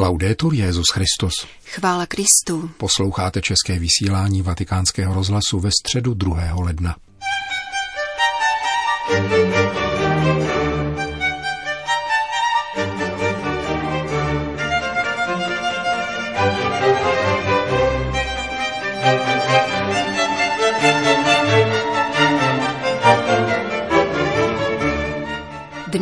Laudetur Jezus Christus. Chvála Kristu. Posloucháte české vysílání Vatikánského rozhlasu ve středu 2. ledna.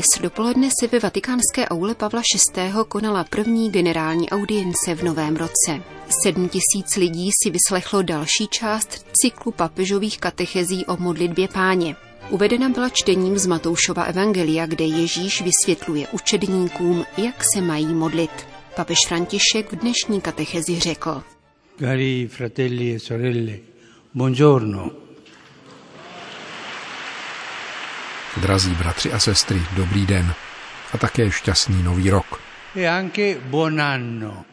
Dnes dopoledne se ve vatikánské aule Pavla VI. konala první generální audience v novém roce. Sedm tisíc lidí si vyslechlo další část cyklu papežových katechezí o modlitbě páně. Uvedena byla čtením z Matoušova Evangelia, kde Ježíš vysvětluje učedníkům, jak se mají modlit. Papež František v dnešní katechezi řekl. Cari fratelli e sorelle, buongiorno. Drazí bratři a sestry, dobrý den a také šťastný nový rok. E anche buon anno.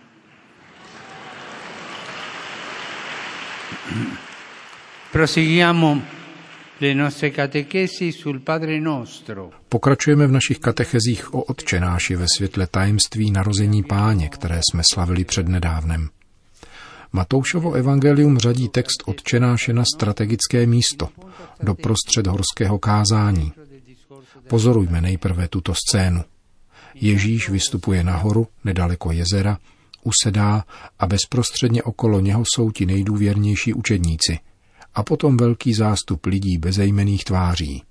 Proseguiamo le nostre catechesi sul Padre Nostro. Pokračujeme v našich katechezích o Otčenáši ve světle tajemství narození páně, které jsme slavili přednedávnem. Matoušovo evangelium řadí text Otčenáše na strategické místo, do prostřed horského kázání. Pozorujme nejprve tuto scénu. Ježíš vystupuje nahoru, nedaleko jezera, usedá a bezprostředně okolo něho jsou ti nejdůvěrnější učedníci a potom velký zástup lidí bezejmených tváří.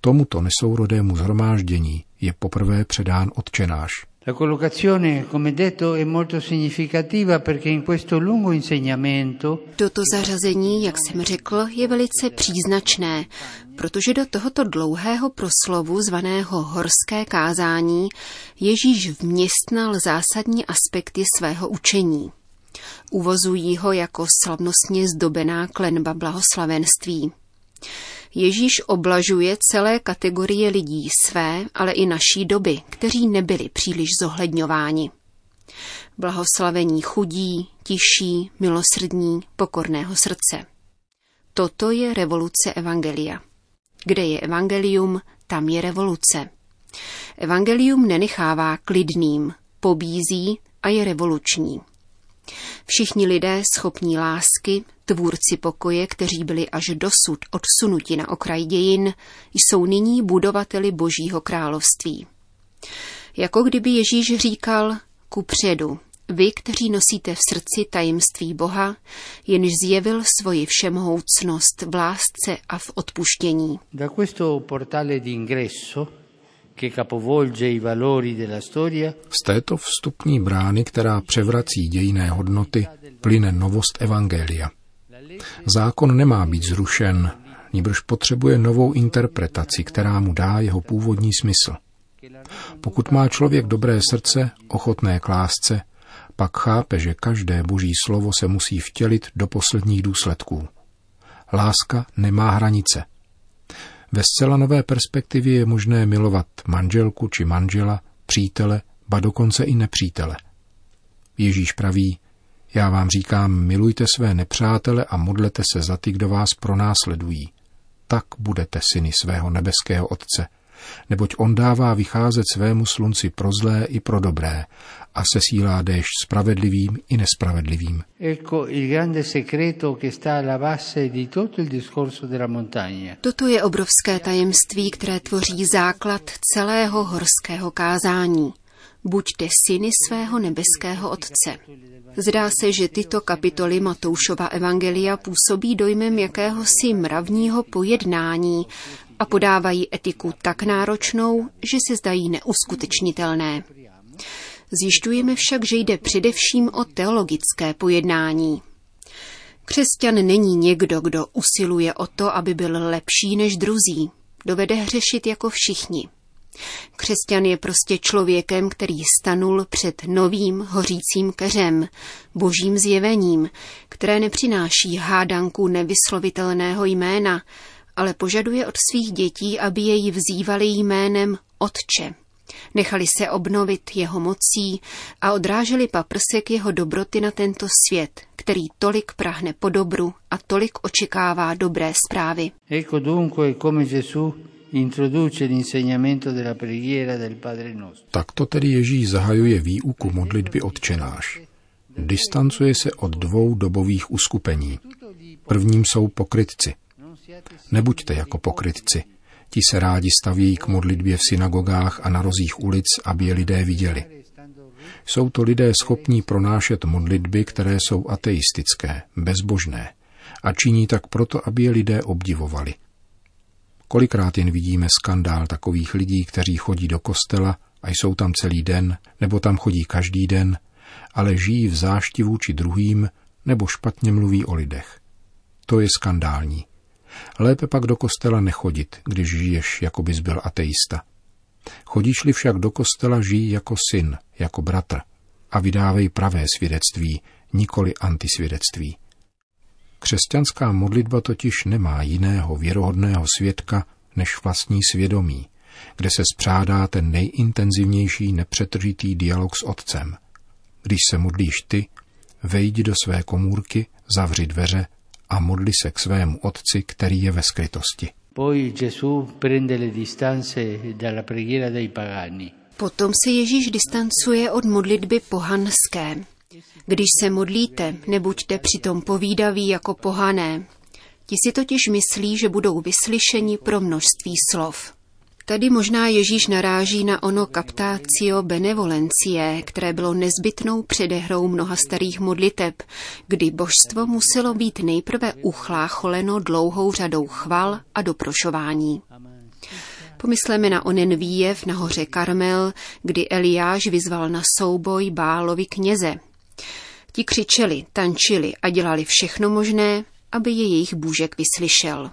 Tomuto nesourodému zhromáždění je poprvé předán odčenáš. La collocazione, come detto, è molto significativa perché in questo lungo insegnamento Toto zařazení, jak jsem řekl, je velice příznačné, protože do tohoto dlouhého proslovu zvaného horské kázání Ježíš vměstnal zásadní aspekty svého učení. Uvozují ho jako slavnostně zdobená klenba blahoslavenství. Ježíš oblažuje celé kategorie lidí své, ale i naší doby, kteří nebyli příliš zohledňováni. Blahoslavení chudí, tiší, milosrdní, pokorného srdce. Toto je revoluce Evangelia. Kde je Evangelium, tam je revoluce. Evangelium nenechává klidným, pobízí a je revoluční. Všichni lidé schopní lásky, tvůrci pokoje, kteří byli až dosud odsunuti na okraj dějin, jsou nyní budovateli Božího království. Jako kdyby Ježíš říkal ku předu, vy, kteří nosíte v srdci tajemství Boha, jenž zjevil svoji všemohoucnost v lásce a v odpuštění. da questo portale d'ingresso che capovolge i valori della storia Z této vstupní brány, která převrací dějné hodnoty, plyne novost Evangelia. Zákon nemá být zrušen, níbrž potřebuje novou interpretaci, která mu dá jeho původní smysl. Pokud má člověk dobré srdce, ochotné k lásce, pak chápe, že každé boží slovo se musí vtělit do posledních důsledků. Láska nemá hranice. Ve zcela nové perspektivě je možné milovat manželku či manžela, přítele, ba dokonce i nepřítele. Ježíš praví, já vám říkám, milujte své nepřátele a modlete se za ty, kdo vás pronásledují. Tak budete syny svého nebeského Otce, neboť on dává vycházet svému slunci pro zlé i pro dobré a sesílá déšť spravedlivým i nespravedlivým. Ecco il grande segreto che sta alla base di tutto il discorso della montagna. Toto je obrovské tajemství, které tvoří základ celého horského kázání. Buďte syny svého nebeského Otce. Zdá se, že tyto kapitoly Matoušova Evangelia působí dojmem jakéhosi mravního pojednání a podávají etiku tak náročnou, že se zdají neuskutečnitelné. Zjišťujeme však, že jde především o teologické pojednání. Křesťan není někdo, kdo usiluje o to, aby byl lepší než druzí. Dovede hřešit jako všichni. Křesťan je prostě člověkem, který stanul před novým hořícím keřem, božím zjevením, které nepřináší hádanku nevyslovitelného jména, ale požaduje od svých dětí, aby jej vzývali jménem Otče. Nechali se obnovit jeho mocí a odráželi paprsek jeho dobroty na tento svět, který tolik prahne po dobru a tolik očekává dobré zprávy. Ecco dunque come Gesù Takto tedy Ježíš zahajuje výuku modlitby odčenáš. Distancuje se od dvou dobových uskupení. Prvním jsou pokrytci. Nebuďte jako pokrytci. Ti se rádi staví k modlitbě v synagogách a na rozích ulic, aby je lidé viděli. Jsou to lidé schopní pronášet modlitby, které jsou ateistické, bezbožné a činí tak proto, aby je lidé obdivovali. Kolikrát jen vidíme skandál takových lidí, kteří chodí do kostela a jsou tam celý den, nebo tam chodí každý den, ale žijí v záštivu či druhým, nebo špatně mluví o lidech. To je skandální. Lépe pak do kostela nechodit, když žiješ, jako bys byl ateista. Chodíš-li však do kostela, žij jako syn, jako bratr a vydávej pravé svědectví, nikoli antisvědectví. Křesťanská modlitba totiž nemá jiného věrohodného svědka než vlastní svědomí, kde se spřádá ten nejintenzivnější nepřetržitý dialog s Otcem. Když se modlíš ty, vejdi do své komůrky, zavři dveře a modli se k svému Otci, který je ve skrytosti. Potom se Ježíš distancuje od modlitby pohanské. Když se modlíte, nebuďte přitom povídaví jako pohané. Ti si totiž myslí, že budou vyslyšeni pro množství slov. Tady možná Ježíš naráží na ono captatio benevolencie, které bylo nezbytnou předehrou mnoha starých modliteb, kdy božstvo muselo být nejprve uchlácholeno dlouhou řadou chval a doprošování. Pomysleme na onen výjev na hoře Karmel, kdy Eliáš vyzval na souboj Bálovi kněze. Ti křičeli, tančili a dělali všechno možné, aby je jejich bůžek vyslyšel.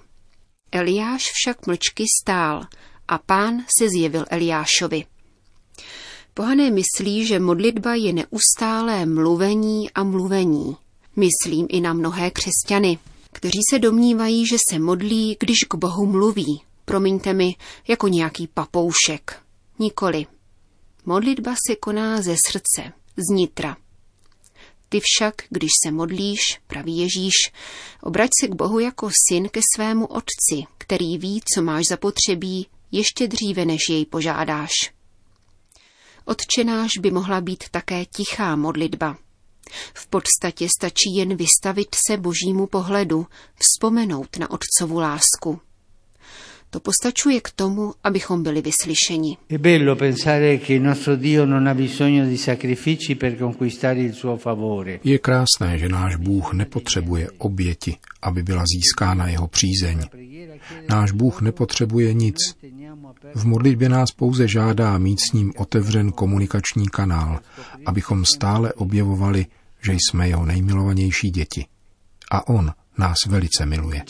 Eliáš však mlčky stál a pán se zjevil Eliášovi. Pohané myslí, že modlitba je neustálé mluvení a mluvení. Myslím i na mnohé křesťany, kteří se domnívají, že se modlí, když k Bohu mluví. Promiňte mi, jako nějaký papoušek. Nikoli. Modlitba se koná ze srdce, z nitra. Ty však, když se modlíš, praví Ježíš, obrať se k Bohu jako syn ke svému otci, který ví, co máš zapotřebí, ještě dříve, než jej požádáš. Otčenáš by mohla být také tichá modlitba. V podstatě stačí jen vystavit se božímu pohledu, vzpomenout na otcovu lásku. To postačuje k tomu, abychom byli vyslyšeni. Je krásné, že náš Bůh nepotřebuje oběti, aby byla získána jeho přízeň. Náš Bůh nepotřebuje nic. V modlitbě nás pouze žádá mít s ním otevřen komunikační kanál, abychom stále objevovali, že jsme jeho nejmilovanější děti. A on nás velice miluje.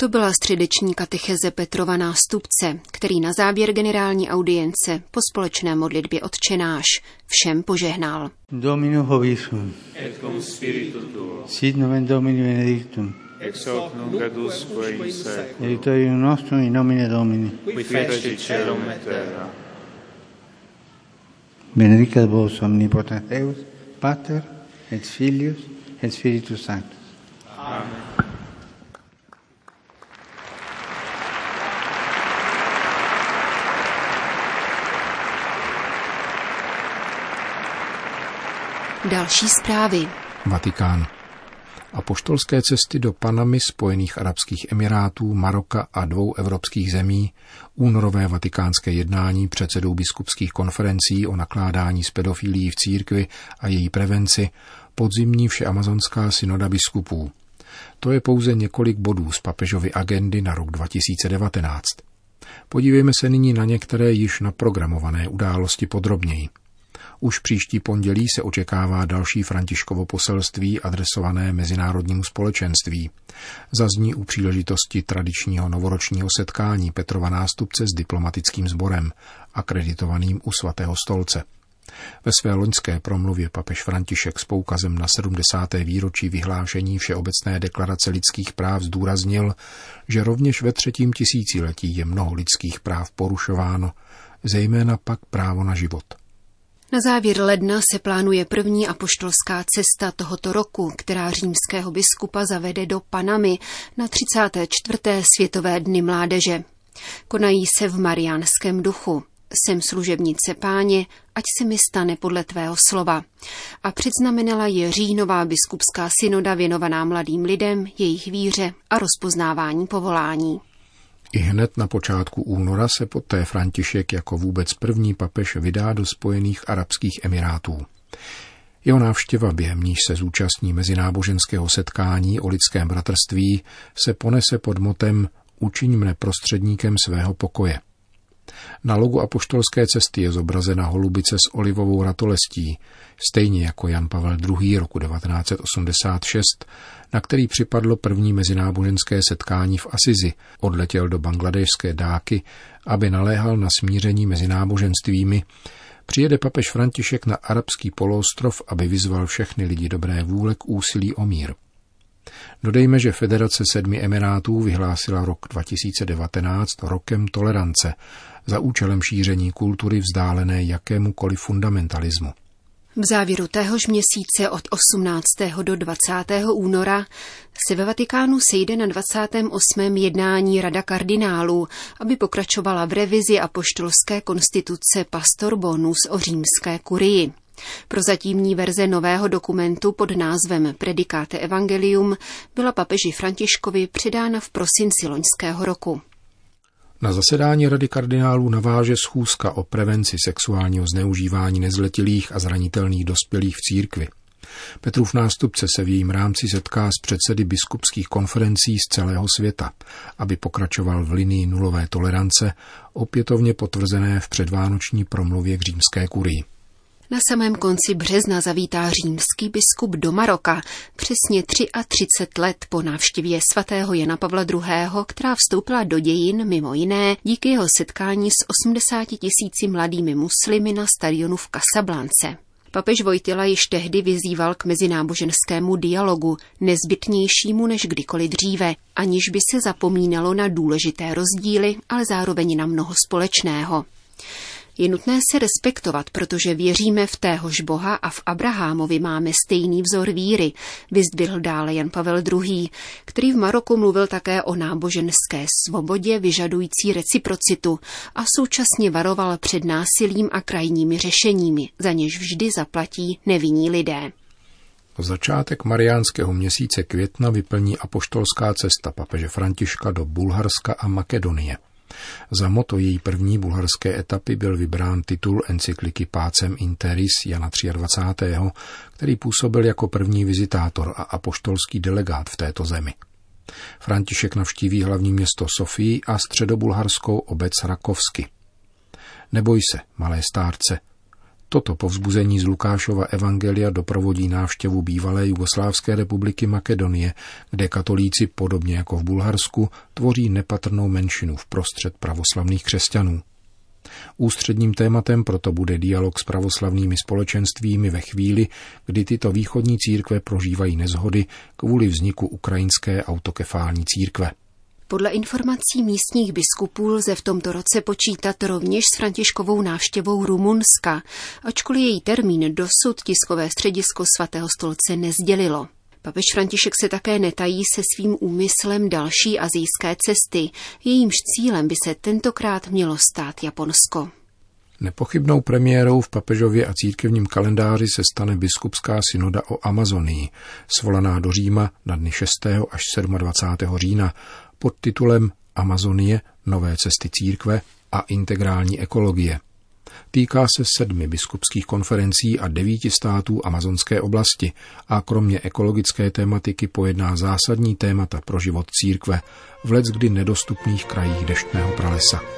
To byla středeční katecheze Petrova nástupce, který na závěr generální audience po společné modlitbě odčenáš všem požehnal. Domino hovisum. Et cum spiritu tuo. Sit nomen Domini benedictum. Ex hoc nunc adusque in seculum. Editorium nostrum in nomine Domini. Qui feci celum et terra. Benedicat vos omnipotens Deus, Pater, et Filius, et Spiritus Sanctus. Amen. Další zprávy. Vatikán. Apoštolské cesty do Panamy, Spojených Arabských Emirátů, Maroka a dvou evropských zemí, únorové vatikánské jednání předsedou biskupských konferencí o nakládání s pedofilí v církvi a její prevenci, podzimní všeamazonská synoda biskupů. To je pouze několik bodů z papežovy agendy na rok 2019. Podívejme se nyní na některé již naprogramované události podrobněji. Už příští pondělí se očekává další Františkovo poselství adresované mezinárodnímu společenství. Zazní u příležitosti tradičního novoročního setkání Petrova nástupce s diplomatickým sborem, akreditovaným u svatého stolce. Ve své loňské promluvě papež František s poukazem na 70. výročí vyhlášení Všeobecné deklarace lidských práv zdůraznil, že rovněž ve třetím tisíciletí je mnoho lidských práv porušováno, zejména pak právo na život. Na závěr ledna se plánuje první apoštolská cesta tohoto roku, která římského biskupa zavede do Panamy na 34. světové dny mládeže. Konají se v mariánském duchu. Jsem služebnice páně, ať se mi stane podle tvého slova. A předznamenala je říjnová biskupská synoda věnovaná mladým lidem, jejich víře a rozpoznávání povolání. I hned na počátku února se poté František jako vůbec první papež vydá do Spojených Arabských Emirátů. Jeho návštěva, během níž se zúčastní mezináboženského setkání o lidském bratrství, se ponese pod motem Učiň mne prostředníkem svého pokoje. Na logu apoštolské cesty je zobrazena holubice s olivovou ratolestí, stejně jako Jan Pavel II. roku 1986, na který připadlo první mezináboženské setkání v Asizi, odletěl do bangladešské dáky, aby naléhal na smíření mezi náboženstvími, přijede papež František na arabský poloostrov, aby vyzval všechny lidi dobré vůle k úsilí o mír. Dodejme, že Federace sedmi emirátů vyhlásila rok 2019 rokem tolerance za účelem šíření kultury vzdálené jakémukoliv fundamentalismu. V závěru téhož měsíce od 18. do 20. února se ve Vatikánu sejde na 28. jednání Rada kardinálů, aby pokračovala v revizi apoštolské konstituce Pastor Bonus o římské kurii. Prozatímní verze nového dokumentu pod názvem Predicate Evangelium byla papeži Františkovi předána v prosinci loňského roku. Na zasedání Rady kardinálů naváže schůzka o prevenci sexuálního zneužívání nezletilých a zranitelných dospělých v církvi. Petrův nástupce se v jejím rámci setká s předsedy biskupských konferencí z celého světa, aby pokračoval v linii nulové tolerance, opětovně potvrzené v předvánoční promluvě k římské kurii. Na samém konci března zavítá římský biskup do Maroka, přesně 33 let po návštěvě svatého Jana Pavla II., která vstoupila do dějin mimo jiné díky jeho setkání s 80 tisíci mladými muslimy na stadionu v Casablance. Papež Vojtila již tehdy vyzýval k mezináboženskému dialogu, nezbytnějšímu než kdykoliv dříve, aniž by se zapomínalo na důležité rozdíly, ale zároveň na mnoho společného. Je nutné se respektovat, protože věříme v téhož Boha a v Abrahamovi máme stejný vzor víry, vyzdvihl dále Jan Pavel II., který v Maroku mluvil také o náboženské svobodě vyžadující reciprocitu a současně varoval před násilím a krajními řešeními, za něž vždy zaplatí nevinní lidé. Začátek mariánského měsíce května vyplní apoštolská cesta papeže Františka do Bulharska a Makedonie. Za moto její první bulharské etapy byl vybrán titul encykliky Pácem Interis Jana 23., který působil jako první vizitátor a apoštolský delegát v této zemi. František navštíví hlavní město Sofii a středobulharskou obec Rakovsky. Neboj se, malé stárce, Toto povzbuzení z Lukášova evangelia doprovodí návštěvu bývalé Jugoslávské republiky Makedonie, kde katolíci, podobně jako v Bulharsku, tvoří nepatrnou menšinu v prostřed pravoslavných křesťanů. Ústředním tématem proto bude dialog s pravoslavnými společenstvími ve chvíli, kdy tyto východní církve prožívají nezhody kvůli vzniku ukrajinské autokefální církve. Podle informací místních biskupů lze v tomto roce počítat rovněž s Františkovou návštěvou Rumunska, ačkoliv její termín dosud tiskové středisko svatého stolce nezdělilo. Papež František se také netají se svým úmyslem další azijské cesty, jejímž cílem by se tentokrát mělo stát Japonsko. Nepochybnou premiérou v papežově a církevním kalendáři se stane biskupská synoda o Amazonii, svolaná do Říma na dny 6. až 27. října pod titulem Amazonie, nové cesty církve a integrální ekologie. Týká se sedmi biskupských konferencí a devíti států amazonské oblasti a kromě ekologické tématiky pojedná zásadní témata pro život církve v leckdy nedostupných krajích deštného pralesa.